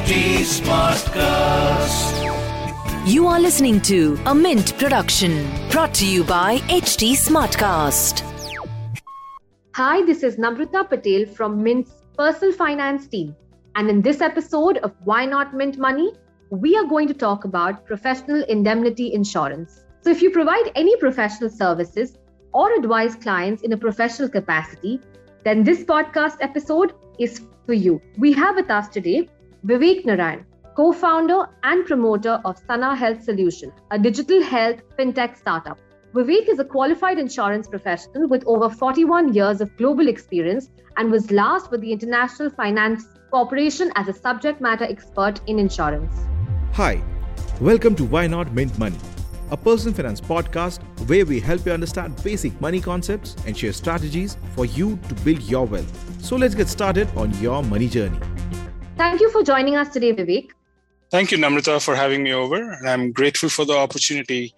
HT Smartcast. You are listening to a Mint production brought to you by HT Smartcast. Hi, this is Namrata Patel from Mint's personal finance team. And in this episode of Why Not Mint Money, we are going to talk about professional indemnity insurance. So, if you provide any professional services or advise clients in a professional capacity, then this podcast episode is for you. We have with us today Vivek Narayan, co founder and promoter of Sana Health Solution, a digital health fintech startup. Vivek is a qualified insurance professional with over 41 years of global experience and was last with the International Finance Corporation as a subject matter expert in insurance. Hi, welcome to Why Not Mint Money, a personal finance podcast where we help you understand basic money concepts and share strategies for you to build your wealth. So let's get started on your money journey. Thank you for joining us today, Vivek. Thank you, Namrata, for having me over. And I'm grateful for the opportunity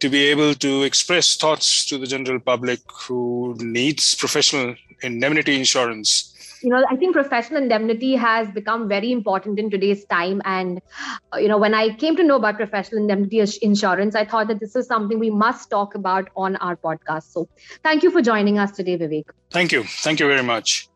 to be able to express thoughts to the general public who needs professional indemnity insurance. You know, I think professional indemnity has become very important in today's time. And, uh, you know, when I came to know about professional indemnity insurance, I thought that this is something we must talk about on our podcast. So thank you for joining us today, Vivek. Thank you. Thank you very much.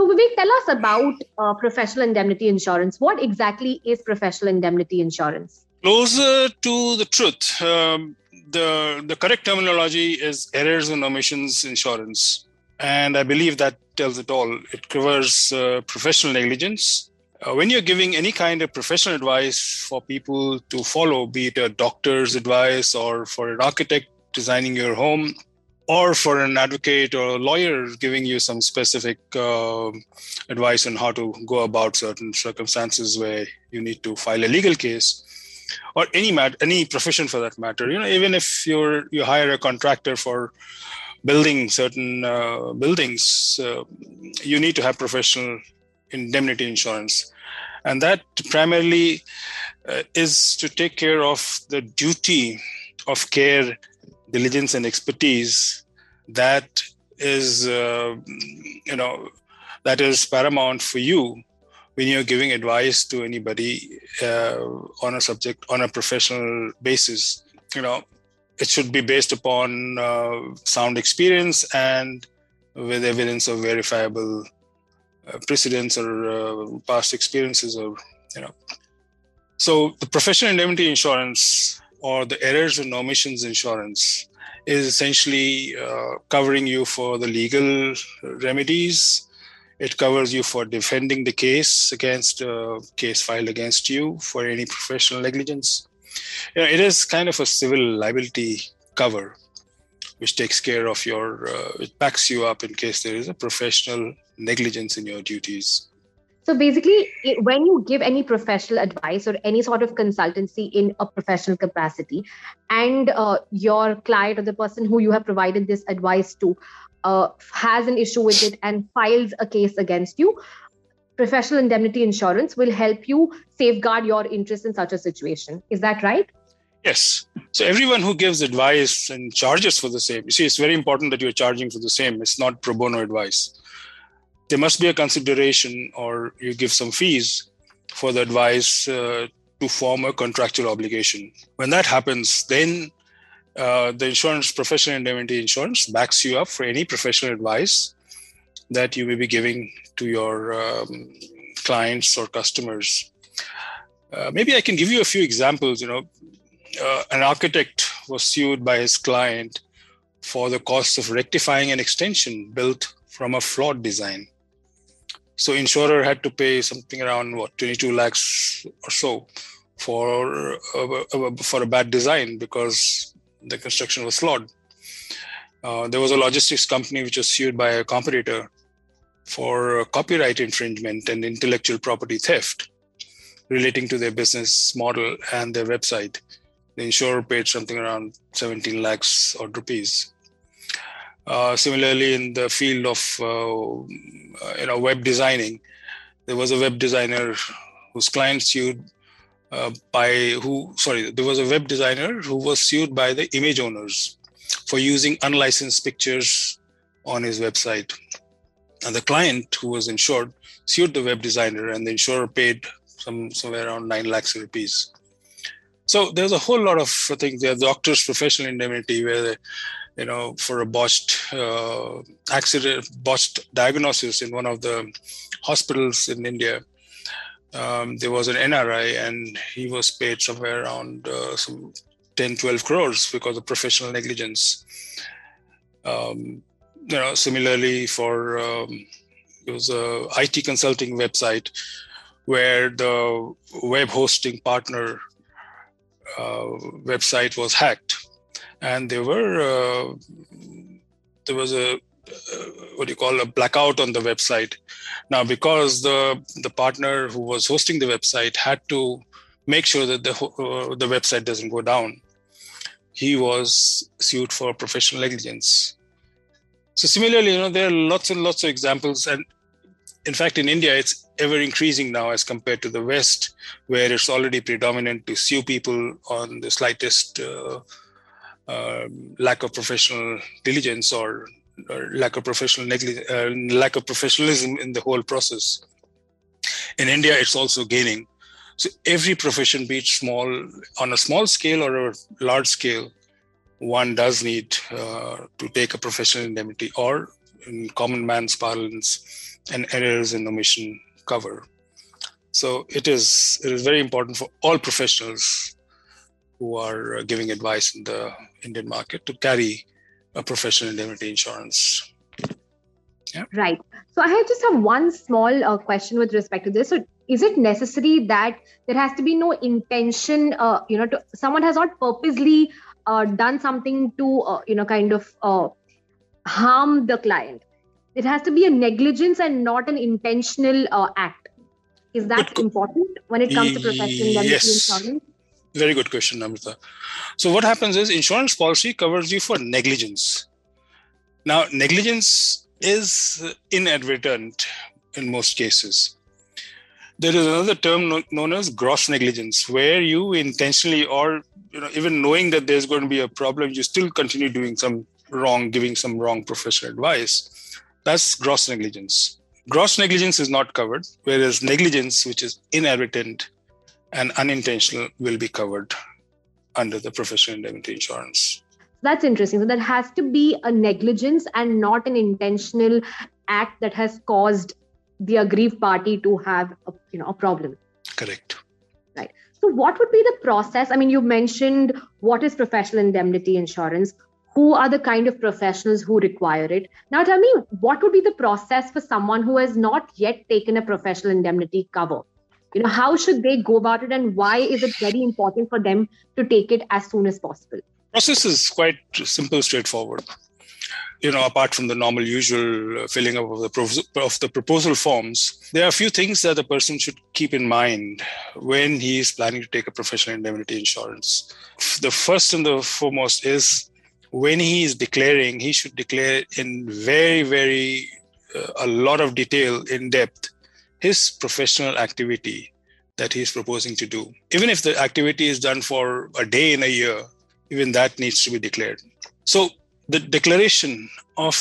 So, Vivek, tell us about uh, professional indemnity insurance. What exactly is professional indemnity insurance? Closer to the truth, um, the, the correct terminology is errors and omissions insurance. And I believe that tells it all. It covers uh, professional negligence. Uh, when you're giving any kind of professional advice for people to follow, be it a doctor's advice or for an architect designing your home, or for an advocate or a lawyer giving you some specific uh, advice on how to go about certain circumstances where you need to file a legal case or any mat- any profession for that matter you know even if you're you hire a contractor for building certain uh, buildings uh, you need to have professional indemnity insurance. And that primarily uh, is to take care of the duty of care diligence and expertise that is uh, you know that is paramount for you when you're giving advice to anybody uh, on a subject on a professional basis. You know it should be based upon uh, sound experience and with evidence of verifiable uh, precedents or uh, past experiences or you know. So the professional indemnity insurance or the errors and omissions insurance is essentially uh, covering you for the legal remedies. It covers you for defending the case against a uh, case filed against you for any professional negligence. You know, it is kind of a civil liability cover, which takes care of your, uh, it backs you up in case there is a professional negligence in your duties. So basically, it, when you give any professional advice or any sort of consultancy in a professional capacity, and uh, your client or the person who you have provided this advice to uh, has an issue with it and files a case against you, professional indemnity insurance will help you safeguard your interest in such a situation. Is that right? Yes. So everyone who gives advice and charges for the same, you see, it's very important that you're charging for the same. It's not pro bono advice there must be a consideration or you give some fees for the advice uh, to form a contractual obligation. When that happens, then uh, the insurance professional indemnity insurance backs you up for any professional advice that you may be giving to your um, clients or customers. Uh, maybe I can give you a few examples. You know, uh, an architect was sued by his client for the cost of rectifying an extension built from a flawed design. So insurer had to pay something around what 22 lakhs or so for uh, for a bad design because the construction was flawed. Uh, there was a logistics company which was sued by a competitor for copyright infringement and intellectual property theft relating to their business model and their website. The insurer paid something around 17 lakhs odd rupees. Uh, similarly, in the field of uh, you know web designing, there was a web designer whose client sued uh, by who sorry there was a web designer who was sued by the image owners for using unlicensed pictures on his website and the client who was insured sued the web designer and the insurer paid some somewhere around nine lakhs rupees. So there's a whole lot of things. There doctors' professional indemnity, where you know, for a botched uh, accident, botched diagnosis in one of the hospitals in India, um, there was an NRI, and he was paid somewhere around uh, some 10, 12 crores because of professional negligence. Um, you know, similarly for um, it was a IT consulting website where the web hosting partner uh, website was hacked, and there were uh, there was a uh, what do you call a blackout on the website. Now, because the the partner who was hosting the website had to make sure that the uh, the website doesn't go down, he was sued for professional negligence. So similarly, you know, there are lots and lots of examples, and in fact, in India, it's ever increasing now as compared to the West, where it's already predominant to sue people on the slightest uh, uh, lack of professional diligence or, or lack of professional negli- uh, lack of professionalism in the whole process. In India, it's also gaining. So every profession, be it small, on a small scale or a large scale, one does need uh, to take a professional indemnity, or in common man's parlance, an errors in omission cover. So it is it is very important for all professionals who are giving advice in the Indian market to carry a professional indemnity insurance. Yeah. Right. So I have just have one small uh, question with respect to this. So is it necessary that there has to be no intention? Uh, you know, to, someone has not purposely uh, done something to uh, you know kind of uh, harm the client it has to be a negligence and not an intentional uh, act is that important when it comes to professional indemnity yes. insurance very good question amrita so what happens is insurance policy covers you for negligence. Now negligence is inadvertent in most cases. There is another term known as gross negligence where you intentionally or you know even knowing that there's going to be a problem you still continue doing some wrong giving some wrong professional advice. That's gross negligence. Gross negligence is not covered whereas negligence which is inadvertent and unintentional will be covered under the professional indemnity insurance. That's interesting. So that has to be a negligence and not an intentional act that has caused the aggrieved party to have a, you know a problem. Correct. Right. So what would be the process? I mean you mentioned what is professional indemnity insurance. Who are the kind of professionals who require it? Now tell me what would be the process for someone who has not yet taken a professional indemnity cover you know how should they go about it and why is it very important for them to take it as soon as possible process is quite simple straightforward you know, apart from the normal usual filling up of the, of the proposal forms, there are a few things that the person should keep in mind when he is planning to take a professional indemnity insurance. The first and the foremost is when he is declaring, he should declare in very, very uh, a lot of detail, in depth, his professional activity that he is proposing to do. Even if the activity is done for a day in a year, even that needs to be declared. So the declaration of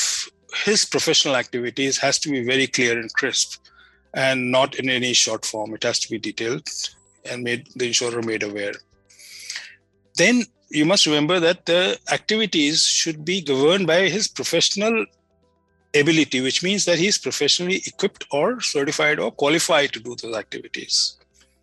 his professional activities has to be very clear and crisp and not in any short form. It has to be detailed and made the insurer made aware. Then you must remember that the activities should be governed by his professional ability, which means that he's professionally equipped or certified or qualified to do those activities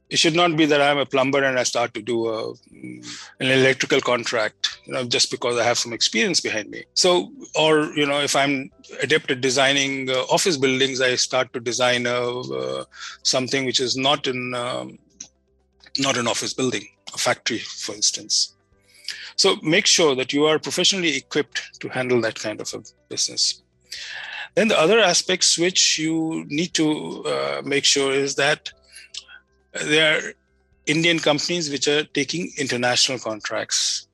it should not be that I'm a plumber and I start to do a, an electrical contract, you know, just because I have some experience behind me. So, or you know, if I'm adept at designing uh, office buildings, I start to design a, uh, something which is not in um, not an office building, a factory, for instance. So, make sure that you are professionally equipped to handle that kind of a business. Then the other aspects which you need to uh, make sure is that there are Indian companies which are taking international contracts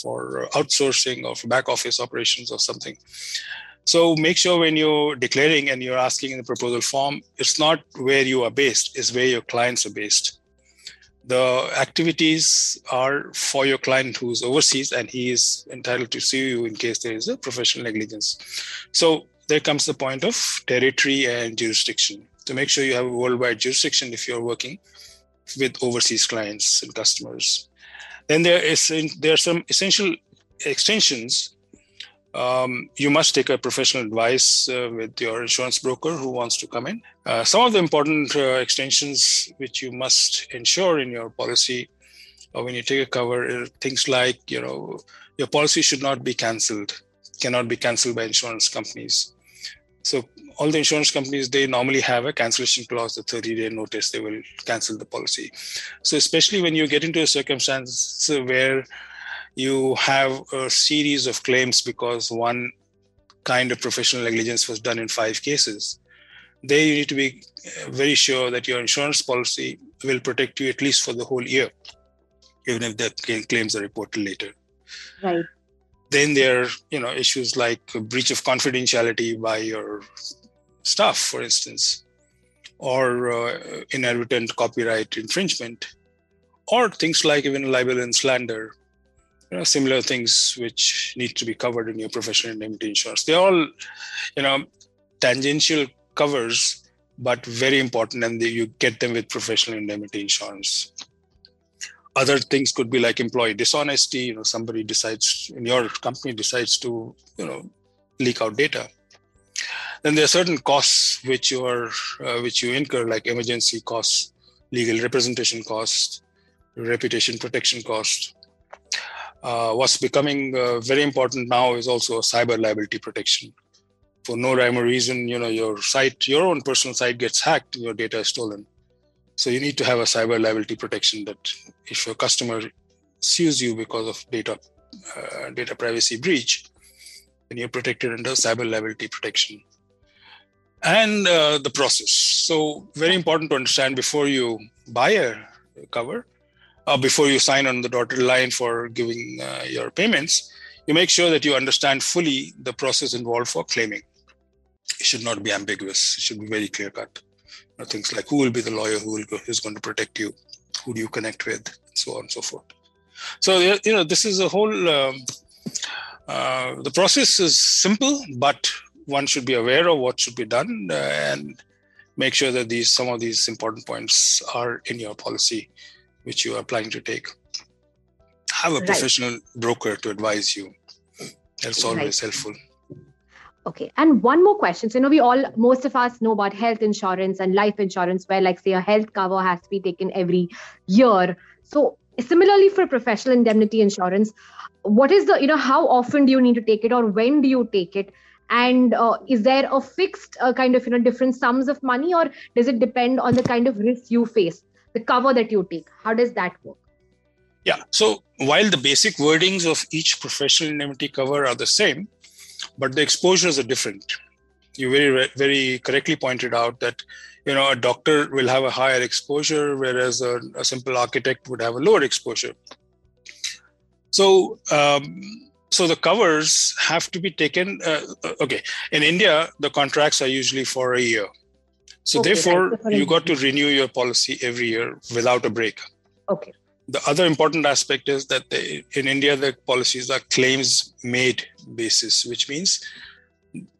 for outsourcing of back office operations or something. So make sure when you're declaring and you're asking in the proposal form, it's not where you are based, it's where your clients are based. The activities are for your client who's overseas and he is entitled to sue you in case there is a professional negligence. So there comes the point of territory and jurisdiction. To make sure you have a worldwide jurisdiction if you're working with overseas clients and customers. Then there is there are some essential extensions. Um, you must take a professional advice uh, with your insurance broker who wants to come in. Uh, some of the important uh, extensions which you must ensure in your policy or when you take a cover things like you know your policy should not be cancelled cannot be cancelled by insurance companies so all the insurance companies they normally have a cancellation clause the 30 day notice they will cancel the policy so especially when you get into a circumstance where you have a series of claims because one kind of professional negligence was done in five cases. There you need to be very sure that your insurance policy will protect you at least for the whole year even if the claims are reported later. Right. Then there are you know issues like breach of confidentiality by your staff for instance or uh, inadvertent copyright infringement or things like even libel and slander you know similar things which need to be covered in your professional indemnity insurance. They're all you know tangential covers but very important and they, you get them with professional indemnity insurance. Other things could be like employee dishonesty you know somebody decides in your company decides to you know leak out data. Then there are certain costs which you are uh, which you incur like emergency costs legal representation costs reputation protection cost uh, what's becoming uh, very important now is also cyber liability protection for no rhyme or reason you know your site your own personal site gets hacked your data is stolen so you need to have a cyber liability protection that if your customer sues you because of data uh, data privacy breach, then you're protected under cyber liability protection. And uh, the process. So very important to understand before you buy a cover, uh, before you sign on the dotted line for giving uh, your payments, you make sure that you understand fully the process involved for claiming. It should not be ambiguous. It should be very clear cut know, things like who will be the lawyer who will go, who's going to protect you, who do you connect with, and so on and so forth. So you know, this is a whole. Um, uh, the process is simple, but one should be aware of what should be done uh, and make sure that these some of these important points are in your policy, which you are planning to take. Have a right. professional broker to advise you. That's always right. helpful. Okay. And one more question. So, you know, we all, most of us know about health insurance and life insurance, where, like, say, a health cover has to be taken every year. So, similarly for professional indemnity insurance, what is the, you know, how often do you need to take it or when do you take it? And uh, is there a fixed uh, kind of, you know, different sums of money or does it depend on the kind of risk you face, the cover that you take? How does that work? Yeah. So, while the basic wordings of each professional indemnity cover are the same, but the exposures are different. You very very correctly pointed out that you know a doctor will have a higher exposure, whereas a, a simple architect would have a lower exposure. So. Um, so the covers have to be taken uh, uh okay in india the contracts are usually for a year so okay, therefore you got to renew your policy every year without a break okay the other important aspect is that they, in India, the policies are claims made basis, which means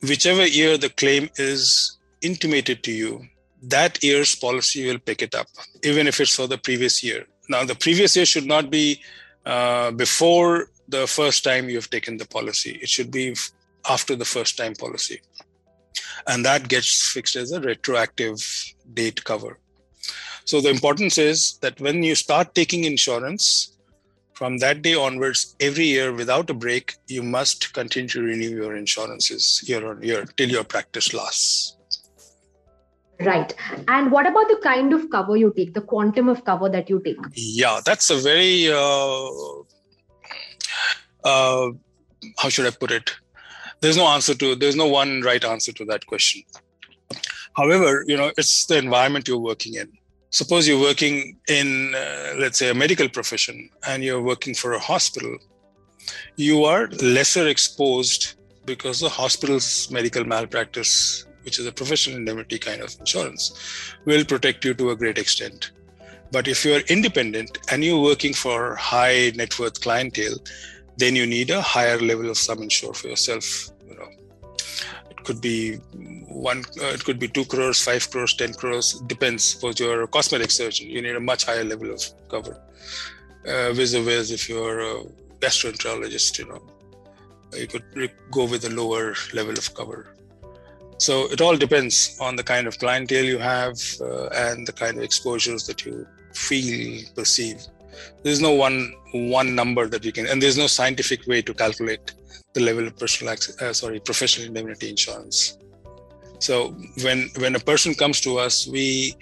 whichever year the claim is intimated to you, that year's policy will pick it up, even if it's for the previous year. Now, the previous year should not be uh, before the first time you've taken the policy, it should be after the first time policy. And that gets fixed as a retroactive date cover. So the importance is that when you start taking insurance, from that day onwards, every year without a break, you must continue to renew your insurances year on year till your practice lasts. Right. And what about the kind of cover you take, the quantum of cover that you take? Yeah, that's a very, uh, uh, how should I put it? There's no answer to, there's no one right answer to that question. However, you know, it's the environment you're working in suppose you're working in uh, let's say a medical profession and you're working for a hospital you are lesser exposed because the hospital's medical malpractice which is a professional indemnity kind of insurance will protect you to a great extent but if you're independent and you're working for high net worth clientele then you need a higher level of sum insure for yourself You know, it could be one, uh, it could be two crores, five crores, ten crores. Depends. Suppose you're a cosmetic surgeon, you need a much higher level of cover. Uh, vis-a-vis if you're a gastroenterologist, you know, you could go with a lower level of cover. So it all depends on the kind of clientele you have uh, and the kind of exposures that you feel, perceive. There's no one one number that you can, and there's no scientific way to calculate the level of personal, uh, sorry, professional indemnity insurance. So when when a person comes to us, we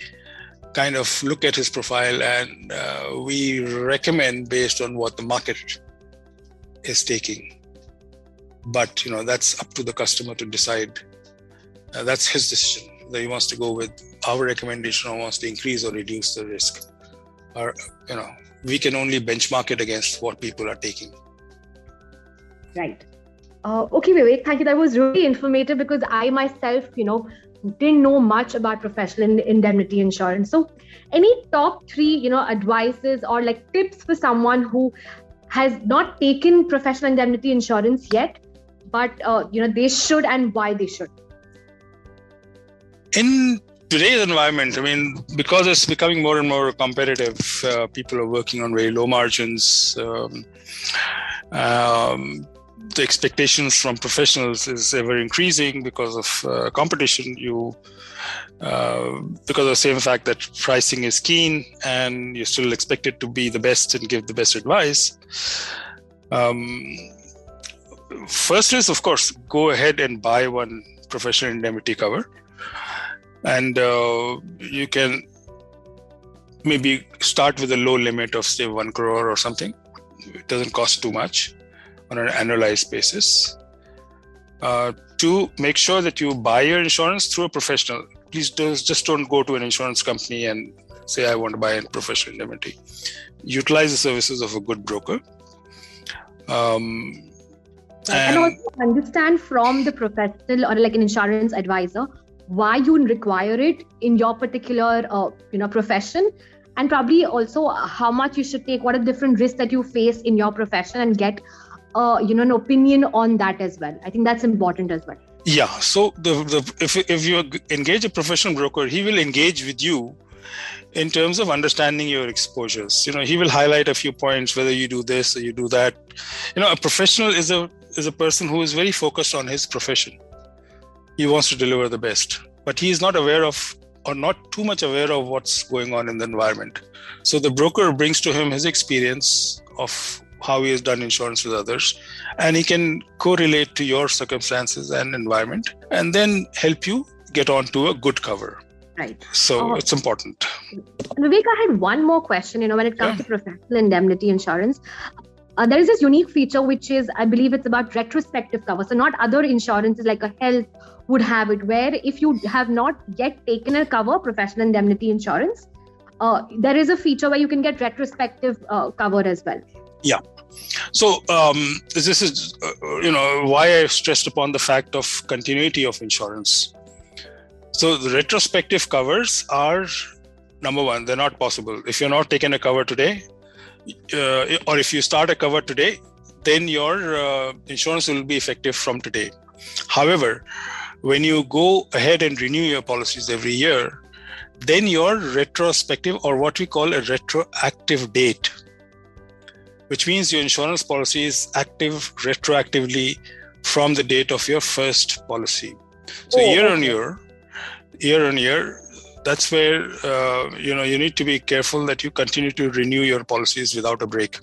kind of look at his profile and uh, we recommend based on what the market is taking. But you know that's up to the customer to decide. Uh, that's his decision that he wants to go with our recommendation or wants to increase or reduce the risk. Or you know we can only benchmark it against what people are taking. Right. Uh, okay, Vivek, thank you. That was really informative because I myself, you know, didn't know much about professional indemnity insurance. So, any top three, you know, advices or like tips for someone who has not taken professional indemnity insurance yet, but uh, you know they should and why they should. In today's environment, I mean, because it's becoming more and more competitive, uh, people are working on very low margins. Um, um, the expectations from professionals is ever increasing because of uh, competition. You uh, because of the same fact that pricing is keen and you're still expected to be the best and give the best advice. Um, first is, of course, go ahead and buy one professional indemnity cover, and uh, you can maybe start with a low limit of say one crore or something. It doesn't cost too much on an annualized basis. Uh, to make sure that you buy your insurance through a professional. Please don't, just don't go to an insurance company and say, I want to buy a professional indemnity. Utilize the services of a good broker. Um, and, and also understand from the professional or like an insurance advisor why you require it in your particular uh, you know profession and probably also how much you should take what are different risks that you face in your profession and get uh, you know an opinion on that as well. I think that's important as well. Yeah so the, the if, if you engage a professional broker he will engage with you in terms of understanding your exposures. You know he will highlight a few points whether you do this or you do that. You know a professional is a is a person who is very focused on his profession he wants to deliver the best. But he is not aware of or not too much aware of what's going on in the environment. So the broker brings to him his experience of how he has done insurance with others and he can correlate to your circumstances and environment and then help you get onto a good cover. Right. So uh, it's important. Vivek i had one more question you know when it comes yeah. to professional indemnity insurance. Uh, there is this unique feature which is i believe it's about retrospective cover. So not other insurances like a health would have it where if you have not yet taken a cover professional indemnity insurance uh, there is a feature where you can get retrospective uh, cover as well yeah. So um, this is, uh, you know, why I stressed upon the fact of continuity of insurance. So the retrospective covers are number one, they're not possible. If you're not taking a cover today, uh, or if you start a cover today, then your uh, insurance will be effective from today. However, when you go ahead and renew your policies every year, then your retrospective or what we call a retroactive date which means your insurance policy is active retroactively from the date of your first policy. So oh, year okay. on year, year on year, that's where uh, you know you need to be careful that you continue to renew your policies without a break.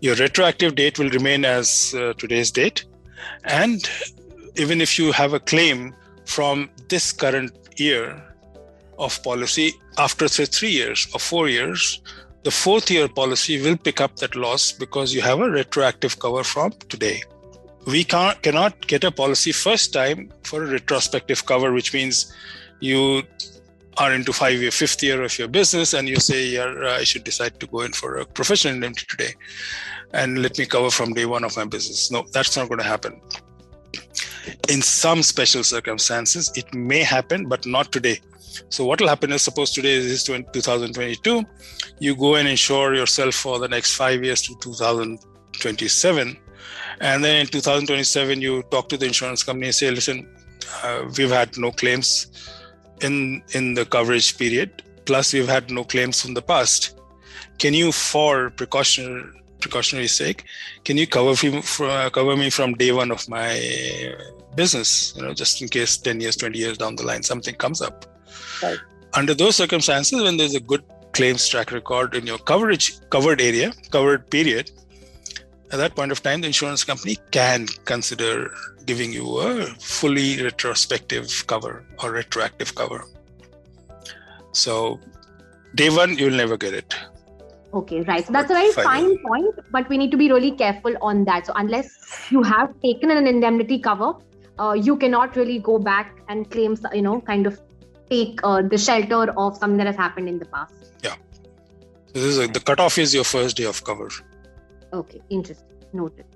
Your retroactive date will remain as uh, today's date, and even if you have a claim from this current year of policy after say three years or four years, the fourth year policy will pick up that loss because you have a retroactive cover from today. We can't, cannot get a policy first time for a retrospective cover, which means you are into five year, fifth year of your business, and you say, yeah, uh, I should decide to go in for a professional indemnity today, and let me cover from day one of my business. No, that's not going to happen. In some special circumstances, it may happen, but not today. So what will happen is, suppose today is 2022, you go and insure yourself for the next five years to 2027. and then in 2027 you talk to the insurance company and say listen uh, we've had no claims in in the coverage period plus we've had no claims from the past can you for precautionary precautionary sake can you cover me uh, cover me from day one of my business you know just in case 10 years 20 years down the line something comes up right. under those circumstances when there's a good claims track record in your coverage covered area covered period at that point of time, the insurance company can consider giving you a fully retrospective cover or retroactive cover. So, day one, you'll never get it. Okay, right. So that's a very fine point, but we need to be really careful on that. So, unless you have taken an indemnity cover, uh, you cannot really go back and claim, you know, kind of take uh, the shelter of something that has happened in the past. Yeah. So this is a, the cutoff is your first day of cover. Okay, interesting. Noted.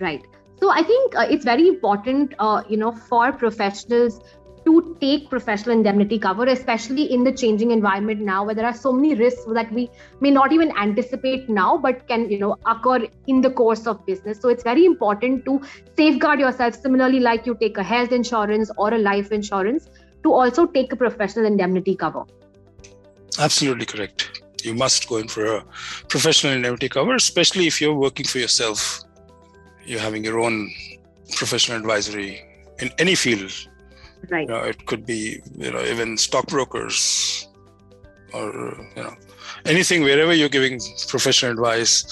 Right. So I think uh, it's very important, uh, you know, for professionals to take professional indemnity cover, especially in the changing environment now, where there are so many risks that we may not even anticipate now, but can, you know, occur in the course of business. So it's very important to safeguard yourself. Similarly, like you take a health insurance or a life insurance, to also take a professional indemnity cover. Absolutely correct you must go in for a professional indemnity cover, especially if you're working for yourself. You're having your own professional advisory in any field. Right. You know, it could be, you know, even stockbrokers or, you know, anything wherever you're giving professional advice,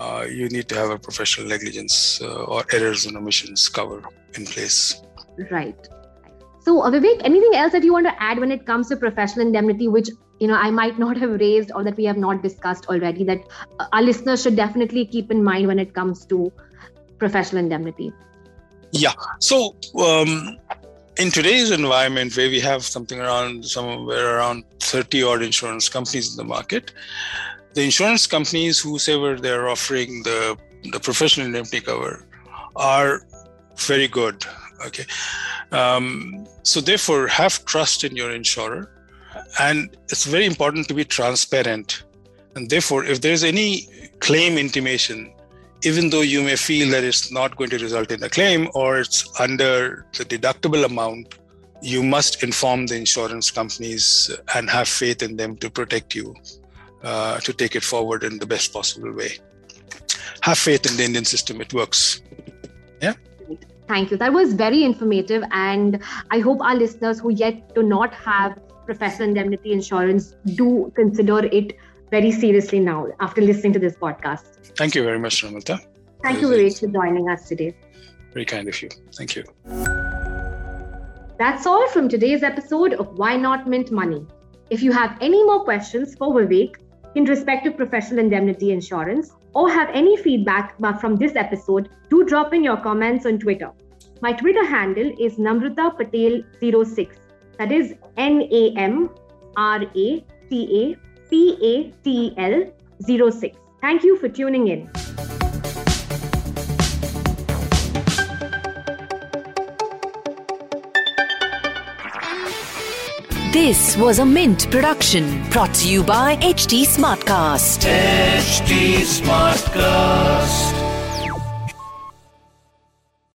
uh, you need to have a professional negligence uh, or errors and omissions cover in place. Right. So, uh, Vivek, anything else that you want to add when it comes to professional indemnity, which you know I might not have raised or that we have not discussed already, that uh, our listeners should definitely keep in mind when it comes to professional indemnity? Yeah. So, um, in today's environment, where we have something around somewhere around 30 odd insurance companies in the market, the insurance companies, who whosoever they're offering the the professional indemnity cover, are very good. Okay. Um, so, therefore, have trust in your insurer. And it's very important to be transparent. And therefore, if there's any claim intimation, even though you may feel that it's not going to result in a claim or it's under the deductible amount, you must inform the insurance companies and have faith in them to protect you, uh, to take it forward in the best possible way. Have faith in the Indian system, it works. Yeah. Thank you. That was very informative. And I hope our listeners who yet do not have professional indemnity insurance do consider it very seriously now after listening to this podcast. Thank you very much, Ramita. Thank you, Vivek, for joining us today. Very kind of you. Thank you. That's all from today's episode of Why Not Mint Money. If you have any more questions for Vivek in respect to professional indemnity insurance, or have any feedback from this episode, do drop in your comments on Twitter. My Twitter handle is Namrata Patel06. That is N A M R A T A P A T L 06. Thank you for tuning in. This was a Mint production brought to you by HT Smartcast. HT Smartcast.